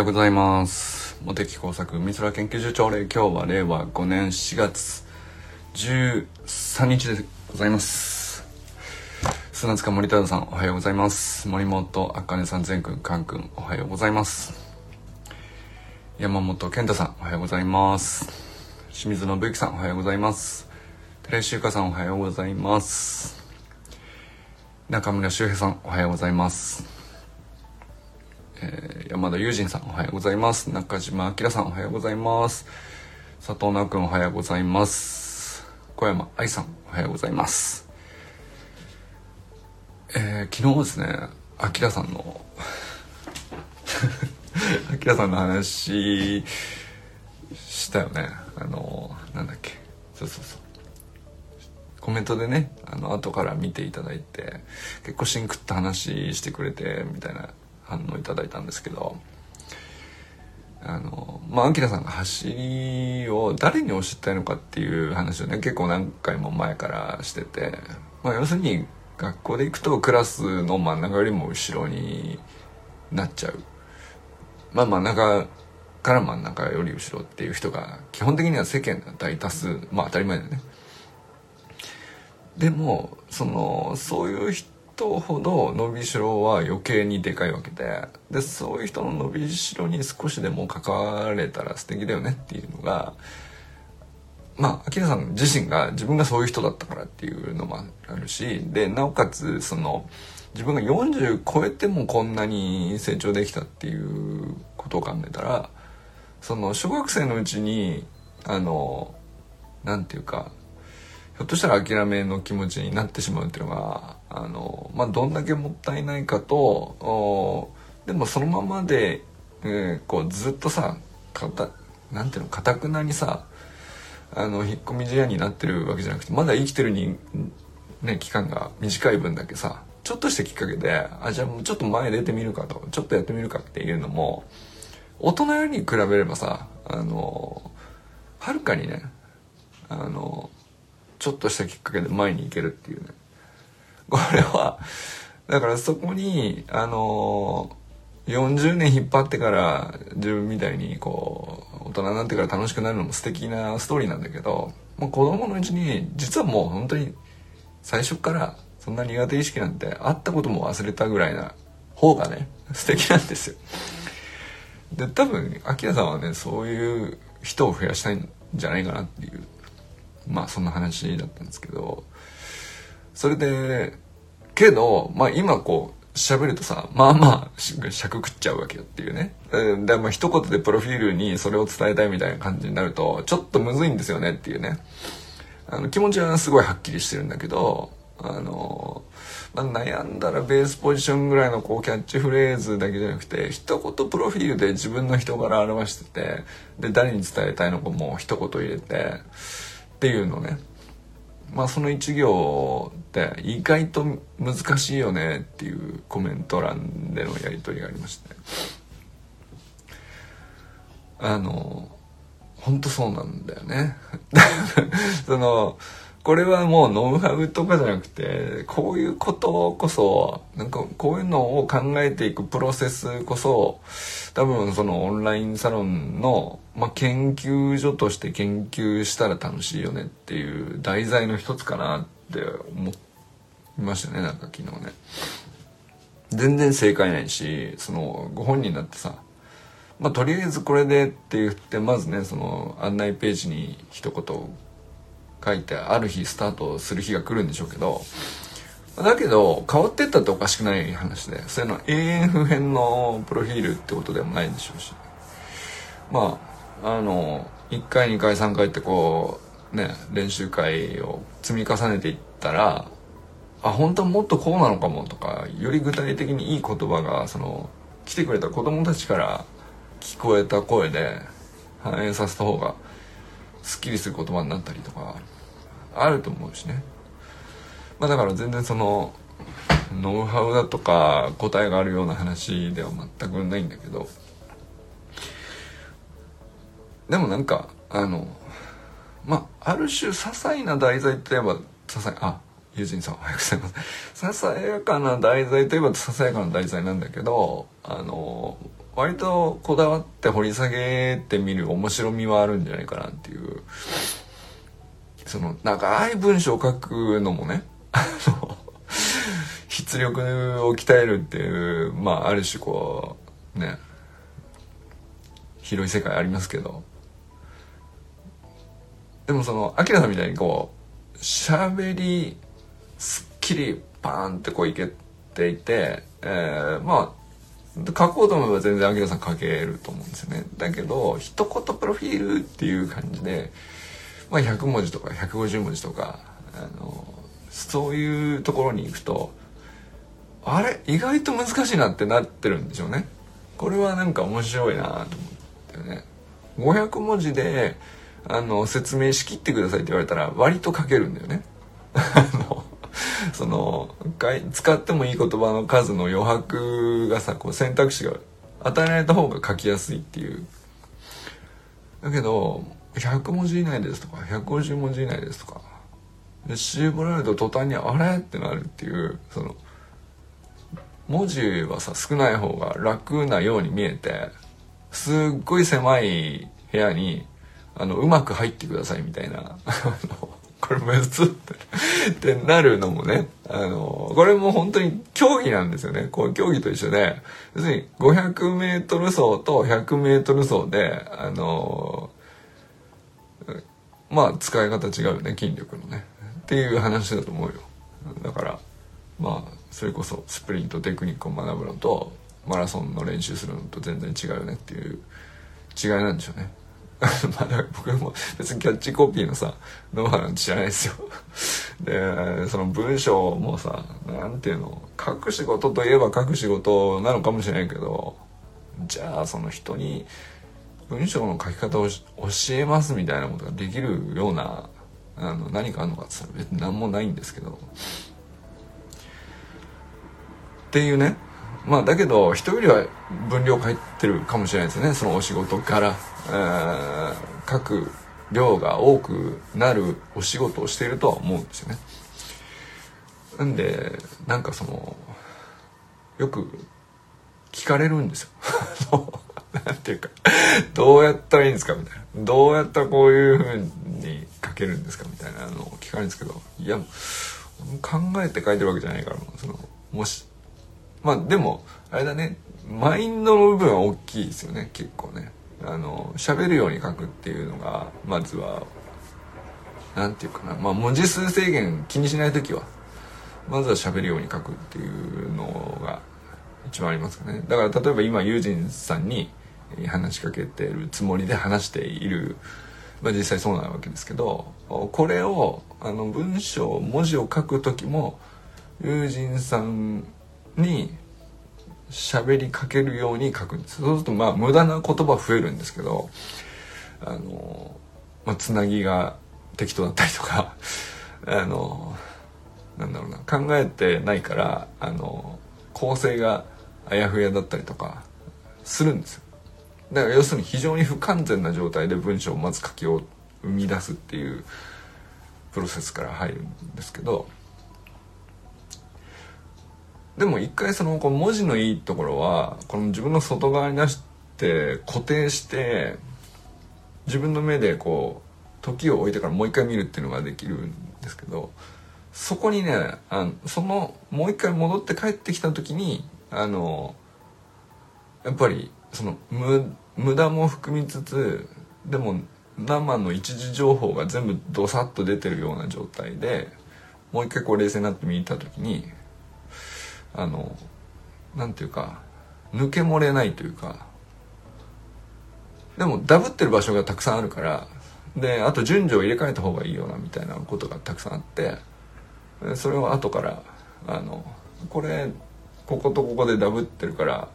ようございます。茂木工作美空研究所長令今日は令和5年4月13日でございます。砂塚森田さんおはようございます。森本あかねさん全くんかんくんおはようございます。山本健太さんおはようございます。清水信之さんおはようございます。寺石由香さんおはようございます。中村修平さんおはようございます。えー、山田友人さんおはようございます。中島明さんおはようございます。佐藤直君おはようございます。小山愛さんおはようございます。えー、昨日ですね明さんの 明さんの話したよね。あのなんだっけ。そうそうそう。コメントでねあの後から見ていただいて結構シンクって話してくれてみたいな。反応いただいたんですけどあのまあアキラさんが走りを誰に教えたいのかっていう話をね結構何回も前からしてて、まあ、要するに学校で行くとクラスの真ん中よりも後ろになっちゃう。まあ真ん中から真ん中より後ろっていう人が基本的には世間の大多数まあ当たり前だよね。でもそのそういう人人ほど伸びしろは余計にでかいわけででそういう人の伸びしろに少しでも関われたら素敵だよねっていうのがまあ明さん自身が自分がそういう人だったからっていうのもあるしでなおかつその自分が40超えてもこんなに成長できたっていうことを考えたらその小学生のうちにあのなんていうかひょっとしたら諦めの気持ちになってしまうっていうのがあの、まあ、どんだけもったいないかとでもそのままで、えー、こうずっとさかたなんていうのかたくなにさあの引っ込み思案になってるわけじゃなくてまだ生きてるに、ね、期間が短い分だけさちょっとしたきっかけであじゃあもうちょっと前出てみるかとちょっとやってみるかっていうのも大人より比べればさあのはるかにねあのちょっとしたきっかけで前に行けるっていうね。これはだからそこにあの40年引っ張ってから自分みたいにこう大人になってから楽しくなるのも素敵なストーリーなんだけどもう子供のうちに実はもう本当に最初からそんな苦手意識なんてあったことも忘れたぐらいな方がね素敵なんですよ。で多分アキラさんはねそういう人を増やしたいんじゃないかなっていうまあそんな話だったんですけどそれでけどまあ今こう喋るとさまあまあ尺食っちゃうわけよっていうね。でも一言でプロフィールにそれを伝えたいみたいな感じになるとちょっとむずいんですよねっていうね。あの気持ちはすごいはっきりしてるんだけどあの、まあ、悩んだらベースポジションぐらいのこうキャッチフレーズだけじゃなくて一言プロフィールで自分の人柄表しててで誰に伝えたいのかも一言入れてっていうのね。まあその一行って意外と難しいよねっていうコメント欄でのやり取りがありまして。あの本当そうなんだよね。そのこれはもうノウハウとかじゃなくてこういうことこそなんかこういうのを考えていくプロセスこそ多分そのオンラインサロンの、まあ、研究所として研究したら楽しいよねっていう題材の一つかなって思いましたねなんか昨日ね。全然正解ないしそのご本人だってさまあとりあえずこれでって言ってまずねその案内ページに一言書いてある日スタートする日が来るんでしょうけどだけど変わってったっておかしくない話でそういうの永遠不変のプロフィールってことでもないんでしょうし。まああの1回2回3回ってこうね練習会を積み重ねていったらあ本当はもっとこうなのかもとかより具体的にいい言葉がその来てくれた子供たちから聞こえた声で反映させた方がすっきりする言葉になったりとかあると思うしね。まあだから全然そのノウハウだとか答えがあるような話では全くないんだけどでもなんかあのまあある種些細な題材って言えば些細あ友人さんおはようございます。ささやかな題材といえばささやかな題材なんだけどあの割とこだわって掘り下げてみる面白みはあるんじゃないかなっていう。その長い文章を書くのもね出力を鍛えるっていうまあある種こうね広い世界ありますけど。でもそのアキラさんみたいにこう喋りすっきりパーンってこういけていて、えー、まあ書こうと思えば全然アキラさん書けると思うんですよね。だけど一言プロフィールっていう感じで、まあ、100文字とか150文字とかあのそういうところに行くとあれ？意外と難しいなってなってるんでしょうね。これはなんか面白いなと思ってよね500文字であの説明しきってくださいって言われたら割と書けるんだよね。あのその使ってもいい言葉の数の余白がさこう選択肢が与えられた方が書きやすいっていう。だけど100文字以内ですとか150文字以内ですとかで絞られると途端にあれってなるっていうその文字はさ少ない方が楽なように見えてすっごい狭い部屋にあのうまく入ってくださいみたいな。これむずっってなるのもね、あの、これも本当に競技なんですよね。こう競技と一緒で、要するに500メートル走と100メートル走で、あの、まあ使い方違うよね、筋力のね。っていう話だと思うよ。だから、まあ、それこそスプリントテクニックを学ぶのと、マラソンの練習するのと全然違うよねっていう違いなんでしょうね。まあ僕も別にキャッチコピーのさノウハウなんて知らないですよ。でその文章もさ何ていうの書く仕事といえば書く仕事なのかもしれないけどじゃあその人に文章の書き方を教えますみたいなことができるようなあの何かあるのかって言ったら別に何もないんですけど。っていうね。まあだけど人よりは分量書いてるかもしれないですねそのお仕事から書く量が多くなるお仕事をしているとは思うんですよね。なんでなんかそのよく聞かれるんですよ。なんていうかどうやったらいいんですか？みたいな。どうやったらこういうふうに書けるんですか？みたいなのを聞かれるんですけど、いや、考えて書いてるわけじゃないから、その、もし、まあでも、あれだね、マインドの部分は大きいですよね、結構ね。あの喋るように書くっていうのがまずは何て言うかなまあ文字数制限気にしない時はまずは喋るように書くっていうのが一番ありますかねだから例えば今ユージンさんに話しかけてるつもりで話している、まあ、実際そうなわけですけどこれをあの文章文字を書く時もユージンさんに喋りかけるように書く。んですそうするとまあ無駄な言葉増えるんですけどあの、まあ、つなぎが適当だったりとか あのなんだろうな考えてないからあの構成があやふやだったりとかするんですよ。だから要するに非常に不完全な状態で文章をまず書きを生み出すっていうプロセスから入るんですけどでも一回そのこう文字のいいところはこの自分の外側に出して固定して自分の目でこう時を置いてからもう一回見るっていうのができるんですけどそこにねあのそのもう一回戻って帰ってきた時にあのやっぱりその無無駄も含みつつでも生の一時情報が全部ドサッと出てるような状態でもう一回こう冷静になって見た時にあのなんていうか抜け漏れないというか。でもダブってる場所がたくさんあるからであと順序を入れ替えた方がいいよなみたいなことがたくさんあってそれを後からあのこれこことここでダブってるから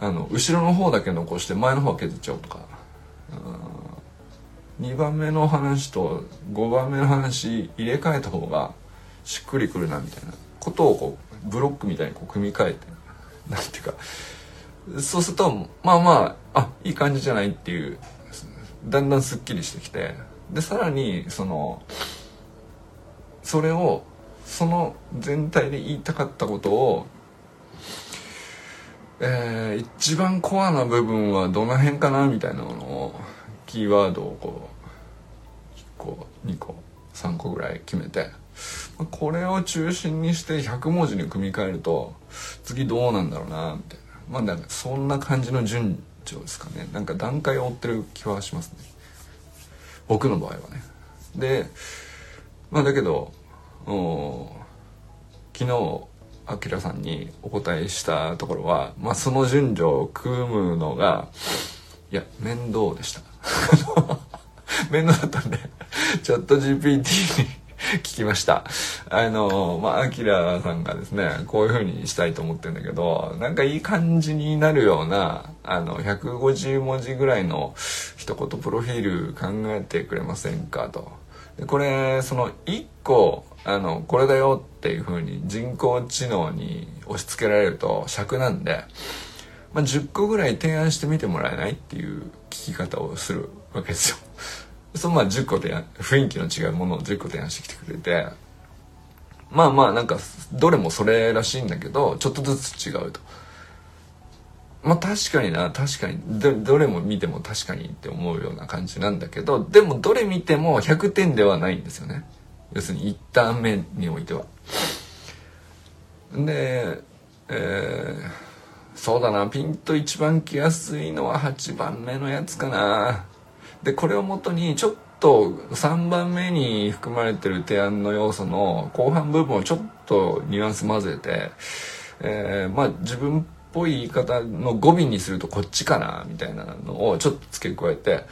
あの後ろの方だけ残して前の方は削っちゃおうとか。2番目の話と5番目の話入れ替えた方がしっくりくるなみたいなことをこうブロックみたいにこう組み替えてなんていうかそうするとまあまああいい感じじゃないっていうだんだんすっきりしてきてでさらにそのそれをその全体で言いたかったことをえー、一番コアな部分はどの辺かなみたいなのをキーワードをこう1個2個3個ぐらい決めてこれを中心にして100文字に組み替えると次どうなんだろうなみたいな。まあなんかそんな感じの順序ですかね。なんか段階を追ってる気はしますね。僕の場合はね。でまあだけど昨日あきらさんにお答えしたところは、まあ、その順序を組むのがいや面倒でした。面倒だったんでチャット GPT に聞きましたあのまああきらさんがですねこういう風にしたいと思ってるんだけどなんかいい感じになるようなあの150文字ぐらいの一言プロフィール考えてくれませんかと。でこれその1個あのこれだよっていう風に人工知能に押し付けられると尺なんで、まあ、10個ぐらい提案してみてもらえないっていう聞き方をするわけですよ。そのまあ10個提案雰囲気の違うものを10個提案してきてくれてまあまあなんかどれもそれらしいんだけどちょっとずつ違うと。まあ確かにな確かにどれも見ても確かにって思うような感じなんだけどでもどれ見ても100点ではないんですよね。要するに一旦目においては。で、えー、そうだなピンと一番来やすいのは8番目のやつかな。でこれをもとにちょっと3番目に含まれてる提案の要素の後半部分をちょっとニュアンス混ぜて、えー、まあ自分っぽい言い方の語尾にするとこっちかなみたいなのをちょっと付け加えて。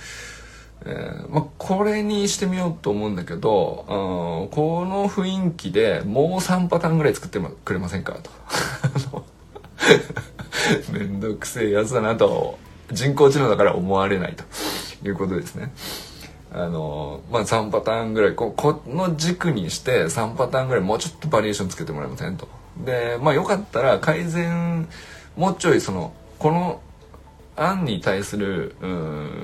えー、まあ、これにしてみようと思うんだけど、うん、この雰囲気でもう3パターンぐらい作ってくれませんかと。めんどくせえやつだなと人工知能だから思われないということですね。あのまあ3パターンぐらいここの軸にして3パターンぐらいもうちょっとバリエーションつけてもらえませんと。でまあよかったら改善もうちょいそのこの案に対する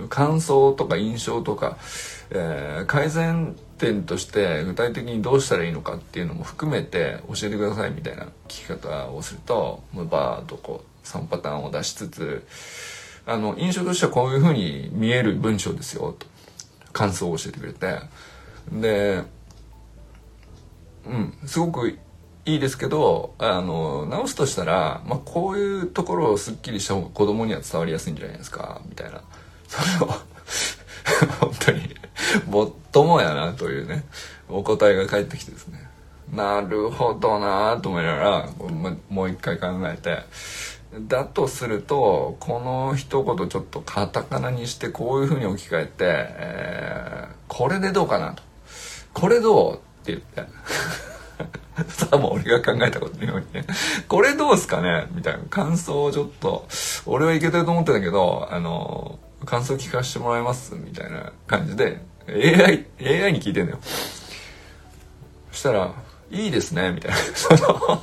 感想とか印象とか、えー、改善点として具体的にどうしたらいいのかっていうのも含めて教えてくださいみたいな聞き方をするとバーッとこう3パターンを出しつつあの印象としてはこういうふうに見える文章ですよと。感想を教えてくれて。でうんすごくいいですけどあの直すとしたら、まあ、こういうところをすっきりした方が子供には伝わりやすいんじゃないですかみたいな。それを 本当にもっともやなというねお答えが返ってきてですね。なるほどなと思いながらもう一回考えてだとするとこの一言ちょっとカタカナにしてこういうふうに置き換えて、えー、これでどうかなとこれどうって言って さも俺が考えたことのようにね、これどうすかね？みたいな感想をちょっと、俺はいけてると思ってたけど、あの、感想聞かせてもらえます？みたいな感じで、AI、AI に聞いてんだよ。そしたら、いいですね？みたいな。その、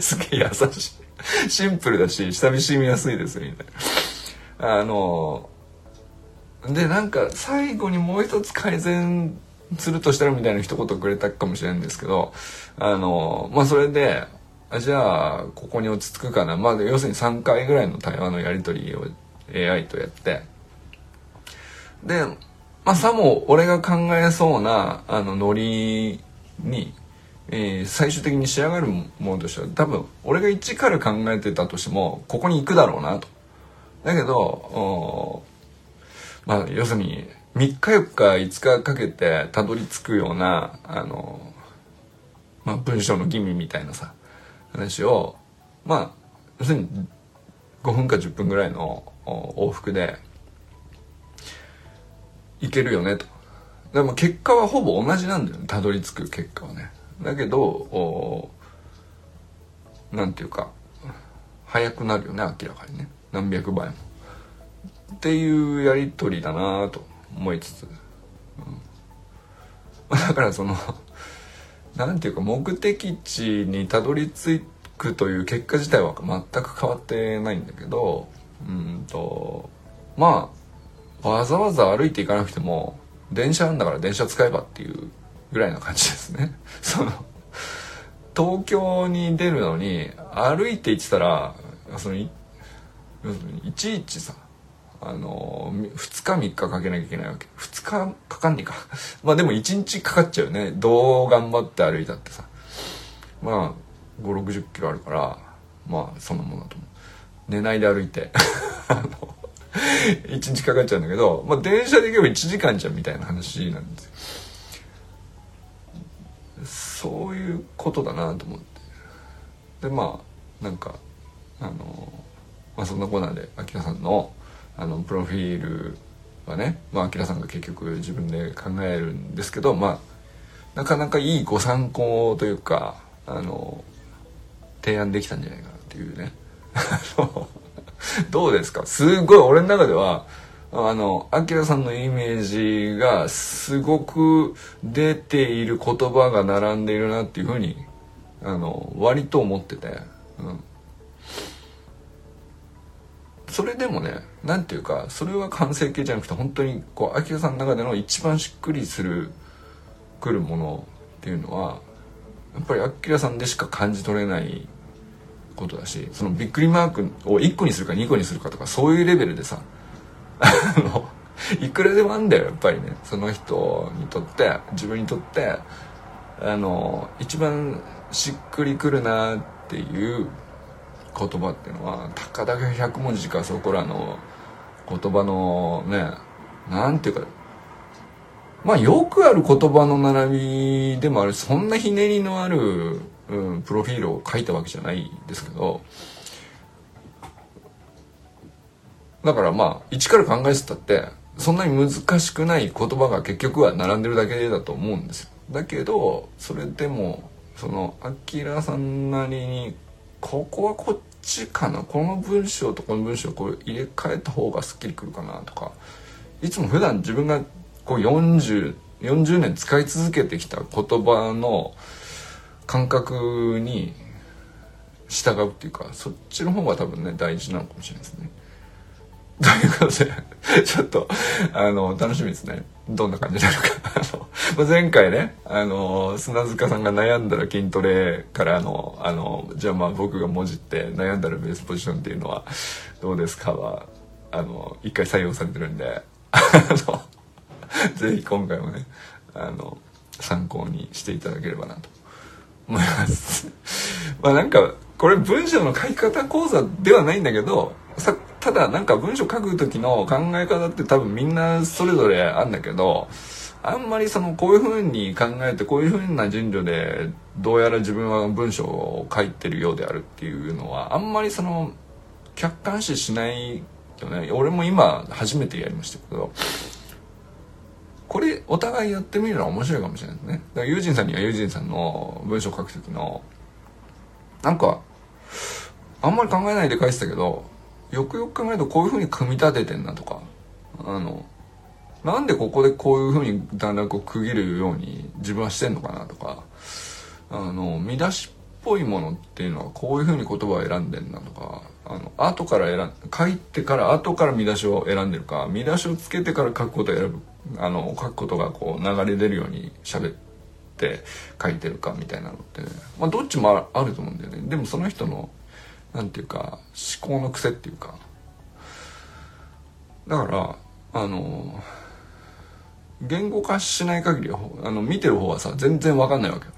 すげえ優しい。シンプルだし、下見しみやすいですみたいな。あの、で、なんか最後にもう一つ改善するとしたらみたいな一言くれたかもしれないんですけど、あの、まあ、それで、あじゃあ、ここに落ち着くかな。まあ、要するに3回ぐらいの対話のやり取りを AI とやって、で、まあ、さも俺が考えそうな、あの、ノリに、えー、最終的に仕上がるものとしては、多分、俺が一から考えてたとしても、ここに行くだろうなと。だけど、まあ、要するに、3日4日5日かけてたどり着くようなあの、まあ、文章の吟味みたいなさ話をまあ要するに5分か10分ぐらいの往復でいけるよねと。でも結果はほぼ同じなんだよねたどり着く結果はね。だけどなんていうか早くなるよね明らかにね。何百倍も。っていうやり取りだなと思いつつ、うん、だからその何ていうか目的地にたどり着くという結果自体は全く変わってないんだけどうんとまあわざわざ歩いていかなくても電車なんだから電車使えばっていうぐらいな感じですね。その東京に出るのに歩いて行ってたらそのいいちいちさあの2日3日かけなきゃいけないわけ。2日かかんねえか。まあでも1日かかっちゃうよね。どう頑張って歩いたってさ。まあ5 6 0キロあるからまあそんなもんだと思う。寝ないで歩いて。1日かかっちゃうんだけど、まあ、電車で行けば1時間じゃんみたいな話なんですよ。そういうことだなと思って。でまあなんかあのまあそんなコーナーであきらさんのあのプロフィールはねまああきらさんが結局自分で考えるんですけどまあなかなかいいご参考というかあの提案できたんじゃないかなっていうね。どうですか？すごい俺の中ではあの、アキラさんのイメージがすごく出ている言葉が並んでいるなっていうふうに、あの、割と思ってて、うん。それでもね、なんていうか、それは完成形じゃなくて、本当に、こう、アキラさんの中での一番しっくりする、くるものっていうのは、やっぱりアキラさんでしか感じ取れないことだし、そのびっくりマークを1個にするか2個にするかとか、そういうレベルでさ、いくらでもあんだよ、やっぱりね。その人にとって、自分にとって、あの、一番しっくりくるなっていう言葉っていうのは、たかだか100文字かそこらの言葉のね、なんていうか、まあよくある言葉の並びでもあるそんなひねりのある、うん、プロフィールを書いたわけじゃないですけど、だからまあ一から考えてたってそんなに難しくない言葉が結局は並んでるだけだと思うんですよ。だけどそれでもそのアキラさんなりにここはこっちかなこの文章とこの文章をこう入れ替えた方がすっきりくるかなとかいつも普段自分がこう 40, 40年使い続けてきた言葉の感覚に従うっていうかそっちの方が多分ね大事なのかもしれないですね。ということで、ちょっと、あの、楽しみですね。どんな感じになるか。あの、前回ね、あの、砂塚さんが悩んだら筋トレからの、あの、じゃあまあ僕がもじって悩んだらベースポジションっていうのはどうですかは、あの、一回採用されてるんで、あの、ぜひ今回もね、あの、参考にしていただければなと思います。まあなんか、これ文章の書き方講座ではないんだけど、さただなんか文章書く時の考え方って多分みんなそれぞれあんだけどあんまりそのこういう風に考えてこういう風な順序でどうやら自分は文章を書いてるようであるっていうのはあんまりその客観視しないよね。俺も今初めてやりましたけどこれお互いやってみるのは面白いかもしれないですね。だからユージンさんにはユージンさんの文章書く時のなんかあんまり考えないで書いてたけどよくよく考えるとこういうふうに組み立ててんなとか。あのなんでここでこういうふうに段落を区切るように自分はしてんのかなとか。あの見出しっぽいものっていうのはこういうふうに言葉を選んでんなとか。あの後から選ん書いてから後から見出しを選んでるか。見出しをつけてから書くことを選ぶ。あの書くことがこう流れ出るように喋って書いてるかみたいなのって、まあ、どっちもあると思うんだよね。でもその人のなんていうか思考の癖っていうか。だからあの言語化しない限りはあの見てる方はさ全然わかんないわけよ。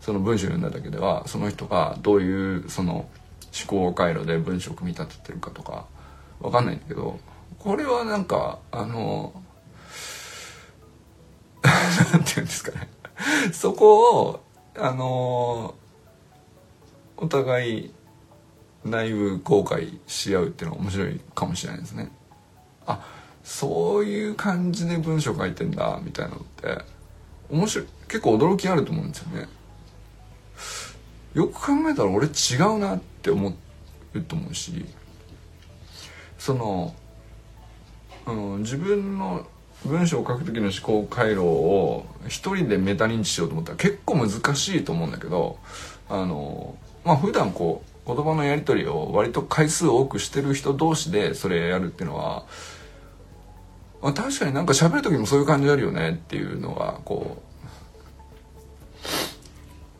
その文章読んだだけではその人がどういうその思考回路で文章を組み立ててるかとかわかんないんだけどこれはなんかあの なんていうんですかね。そこをあのお互い内部公開し合うっていうのは面白いかもしれないですね。あそういう感じで文章書いてんだみたいなのって面白い結構驚きあると思うんですよね。よく考えたら俺違うなって思うと思うしその、うん、自分の文章を書く時の思考回路を一人でメタ認知しようと思ったら結構難しいと思うんだけどあのまあ普段こう言葉のやり取りを割と回数多くしてる人同士でそれやるっていうのは、まあ、確かになんか喋る時もそういう感じあるよねっていうのがこ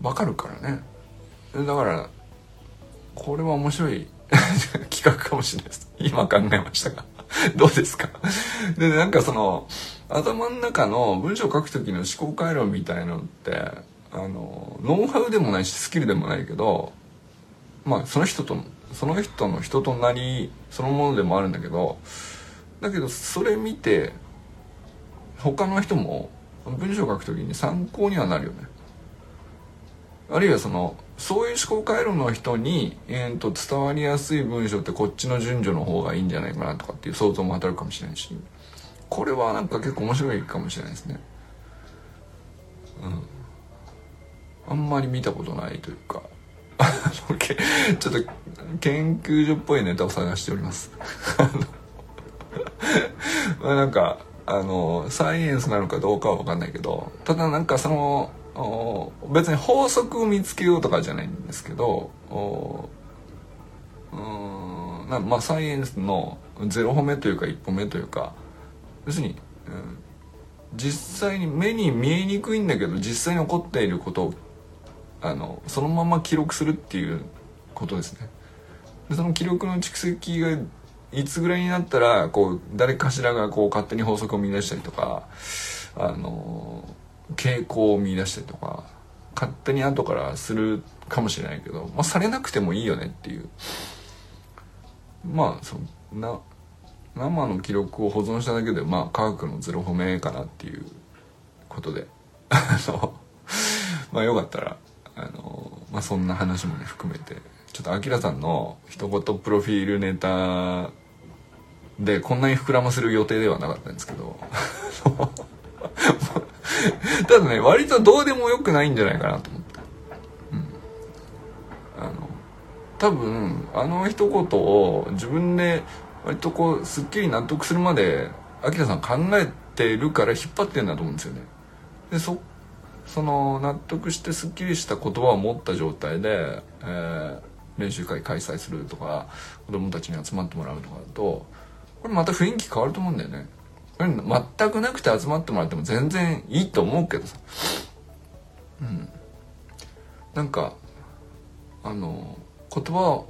うわかるからね。だからこれは面白い 企画かもしれないです。今考えましたが。どうですか？でなんかその頭の中の文章を書く時の思考回路みたいのってあのノウハウでもないしスキルでもないけどまあその人とその人の人となりそのものでもあるんだけどだけどそれ見て他の人も文章を書くときに参考にはなるよね。あるいはそのそういう思考回路の人に、えー、と伝わりやすい文章ってこっちの順序の方がいいんじゃないかなとかっていう想像も働くかもしれないしこれはなんか結構面白いかもしれないですね。うん。あんまり見たことないというか。ちょっと研究所っぽいネタを探しております。まあなんかあのサイエンスなのかどうかは分かんないけどただなんかその別に法則を見つけようとかじゃないんですけどうんまあサイエンスの0歩目というか1歩目というか要するに、うん、実際に目に見えにくいんだけど実際に起こっていることをあのそのまま記録するっていうことですね。でその記録の蓄積がいつぐらいになったらこう誰かしらがこう勝手に法則を見出したりとかあの傾向を見出したりとか勝手に後からするかもしれないけど、まあ、されなくてもいいよねっていうまあそな生の記録を保存しただけでまあ科学のゼロ褒めかなっていうことで あのまあよかったら、まあ、そんな話もね含めて。ちょっとアキラさんの一言プロフィールネタでこんなに膨らませる予定ではなかったんですけど。ただね割とどうでもよくないんじゃないかなと思って、うん、あの多分あの一言を自分で割とこうすっきり納得するまでアキラさん考えてるから引っ張ってんだと思うんですよね。でそその納得してすっきりした言葉を持った状態で、えー、練習会開催するとか子供たちに集まってもらうとかだとこれまた雰囲気変わると思うんだよね。全くなくて集まってもらっても全然いいと思うけどさ。うん。なんか、あの、言葉を、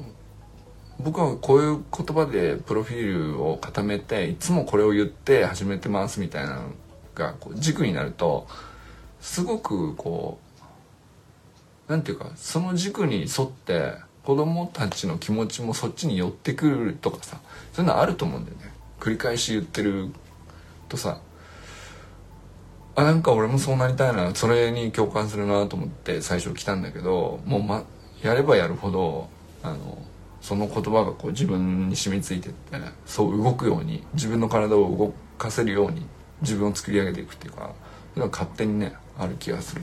僕はこういう言葉でプロフィールを固めて、いつもこれを言って始めてますみたいなのがこう軸になると、すごくこう、なんていうか、その軸に沿って子供たちの気持ちもそっちに寄ってくるとかさ、そういうのあると思うんだよね。繰り返し言ってるとさあなんか俺もそうなりたいなそれに共感するなと思って最初来たんだけどもう、ま、やればやるほどあのその言葉がこう自分に染みついてってそう動くように自分の体を動かせるように自分を作り上げていくっていうかそれは勝手にねある気がする。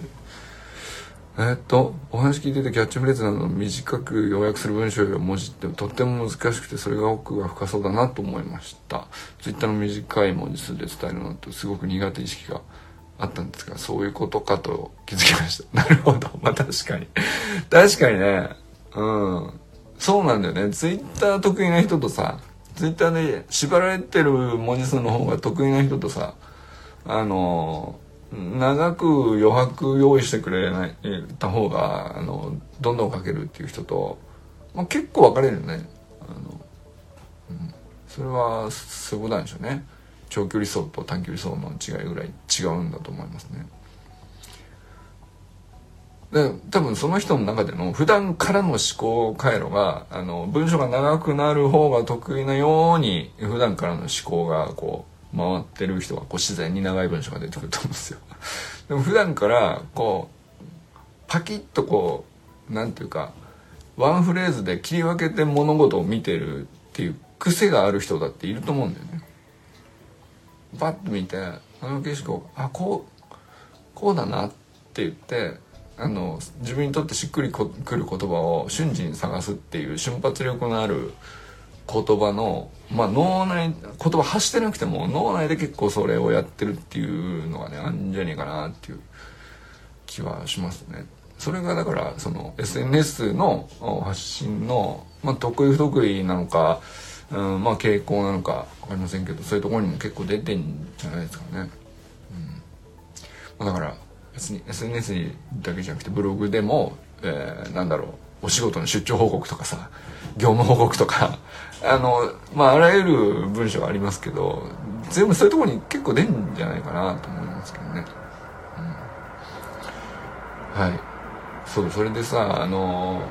えー、っと、お話聞いててキャッチフレーズなどの短く要約する文章や文字ってとっても難しくてそれが奥が深そうだなと思いました。ツイッターの短い文字数で伝えるのとすごく苦手意識があったんですが、そういうことかと気づきました。なるほど。まあ確かに。確かにね。うん。そうなんだよね。ツイッター得意な人とさ、ツイッターで縛られてる文字数の方が得意な人とさ、あの長く余白用意してくれないた方があのどんどん書けるっていう人と、まあ、結構分かれるね。あの、うん、それはそういうことなんでしょうね。長距離走と短距離走の違いぐらい違うんだと思いますね。で多分その人の中での普段からの思考回路があの文章が長くなる方が得意なように普段からの思考がこう回ってる人はこう自然に長い文章が出てくると思うんですよ。でも普段からこうパキッとこうなんていうかワンフレーズで切り分けて物事を見てるっていう癖がある人だっていると思うんだよね。パッと見てあの景色をあこうこうだなって言ってあの自分にとってしっくりくる言葉を瞬時に探すっていう瞬発力のある言葉の、まあ、脳内言葉発してなくても脳内で結構それをやってるっていうのがねあんじゃねえかなっていう気はしますね。それがだからその SNS の発信の、まあ、得意不得意なのか、うん、まあ傾向なのか分かりませんけどそういうところにも結構出てんじゃないですかね。うんまあ、だから別に SNS だけじゃなくてブログでも、えー、なんだろうお仕事の出張報告とかさ業務報告とかあのまああらゆる文章ありますけど全部そういうところに結構出るんじゃないかなと思いますけどね、うん、はい。そうそれでさあの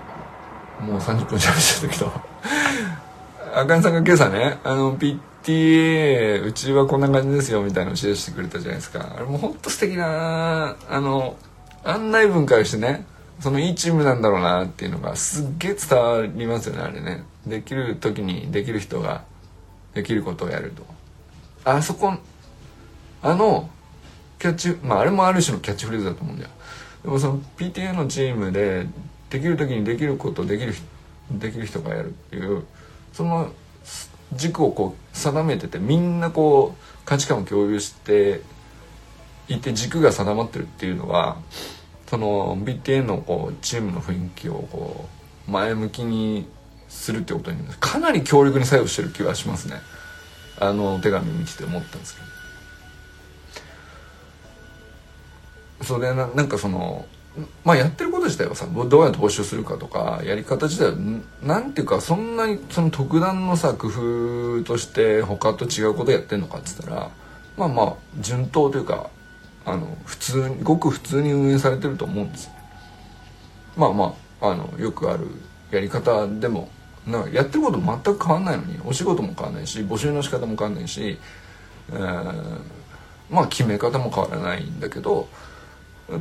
もう30分しゃべっちゃったけど。あかんさんが今朝ねあの PTA うちはこんな感じですよみたいなのを教えしてくれたじゃないですか。あれもうほんと素敵なあの案内文からしてねそのいいチームなんだろうなっていうのがすっげえ伝わりますよねあれね。できる時にできる人ができることをやると。あそこあのキャッチまああれもある種のキャッチフレーズだと思うんだよ。でもその PTA のチームでできる時にできることできるできる人がやるっていうその軸をこう定めててみんなこう価値観を共有していて軸が定まってるっていうのはその BTN のこうチームの雰囲気をこう前向きにするってことにかなり強力に作用してる気はしますね。あの手紙見てて思ったんですけど。それでななんかそのまあやってること自体はさどうやって募集するかとかやり方自体はなんていうかそんなにその特段のさ工夫として他と違うことやってんのかっつったらまあまあ順当というかあの普通ごく普通に運営されてると思うんですまあまああのよくあるやり方でもなやってること全く変わんないのにお仕事も変わんないし募集の仕方も変わんないし、えー、まあ決め方も変わらないんだけど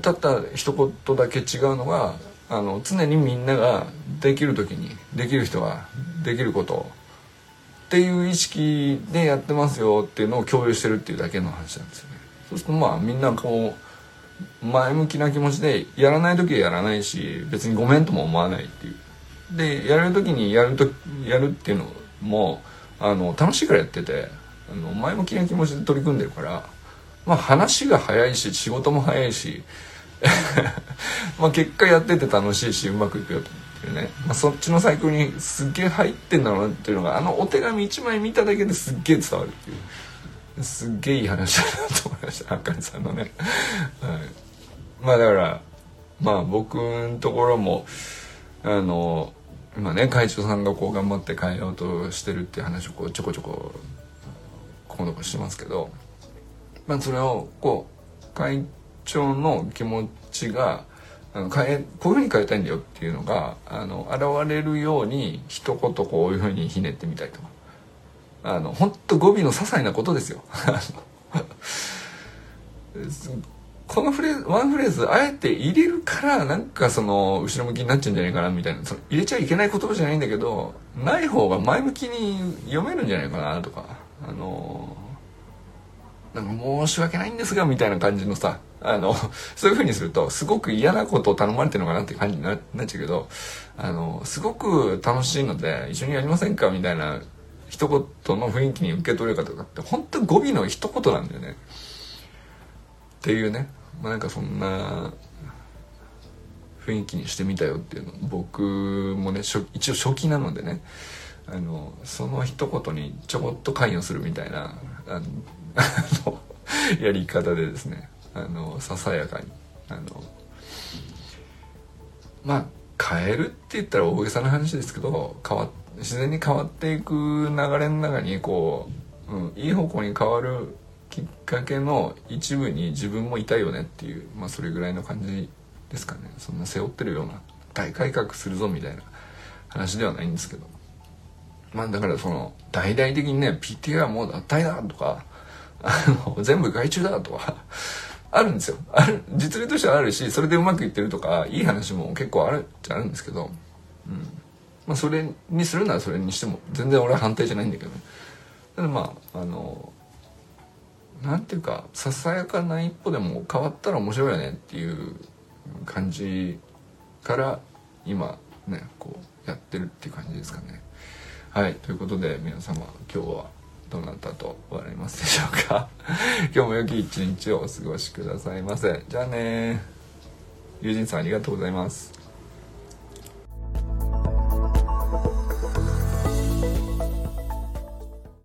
たった一言だけ違うのがあの常にみんなができる時にできる人はできることっていう意識でやってますよっていうのを共有してるっていうだけの話なんですよね。そうするとまあみんなこう前向きな気持ちでやらない時はやらないし別にごめんとも思わないっていう。でやる時にやるとやるっていうのもあの楽しいからやっててあの前向きな気持ちで取り組んでるからまあ話が早いし仕事も早いし まあ結果やってて楽しいしうまくいくよってるね、まあ、そっちのサイクルにすっげえ入ってんだろうなっていうのがあのお手紙1枚見ただけですっげえ伝わるっていう。すっげえいい話だなと思いました。あかねさんのね、はい、まあだからまあ僕のところもあの今ね会長さんがこう頑張って変えようとしてるっていう話をこうちょこちょこここのこしてますけど、まあ、それをこう会長の気持ちがあの変えこういうふうに変えたいんだよっていうのがあの現れるように一言こういうふうにひねってみたりと。かあの本当語尾の些細なことですよ。このフレーズワンフレーズあえて入れるからなんかその後ろ向きになっちゃうんじゃないかなみたいなその入れちゃいけない言葉じゃないんだけどない方が前向きに読めるんじゃないかなとかあのなんか申し訳ないんですがみたいな感じのさあのそういうふうにするとすごく嫌なことを頼まれてるのかなって感じになっちゃうけどあのすごく楽しいので一緒にやりませんかみたいな一言の雰囲気に受け取れるかとかって本当語尾の一言なんだよね。っていうね、まあ、なんかそんな雰囲気にしてみたよっていうの僕もね一応初期なのでね。あのその一言にちょこっと関与するみたいなあのやり方でですね。あのささやかに。あのまあ変えるって言ったら大げさな話ですけど変わ自然に変わっていく流れの中にこう、うん、いい方向に変わるきっかけの一部に自分もいたよねっていう、まあ、それぐらいの感じですかね。そんな背負ってるような大改革するぞみたいな話ではないんですけど。まあだからその大々的にね PTA はもう脱退だとかあの全部外注だとかあるんですよ。ある実例としてはあるしそれでうまくいってるとかいい話も結構あるっちゃあるんですけど、うん。まあ、それにするならそれにしても全然俺は反対じゃないんだけどね。ただまああのなんていうかささやかな一歩でも変わったら面白いよねっていう感じから今ねこうやってるっていう感じですかね。はいということで皆様今日はどなたと笑いますでしょうか。今日も良き一日をお過ごしくださいませ。じゃあね友人さんありがとうございます。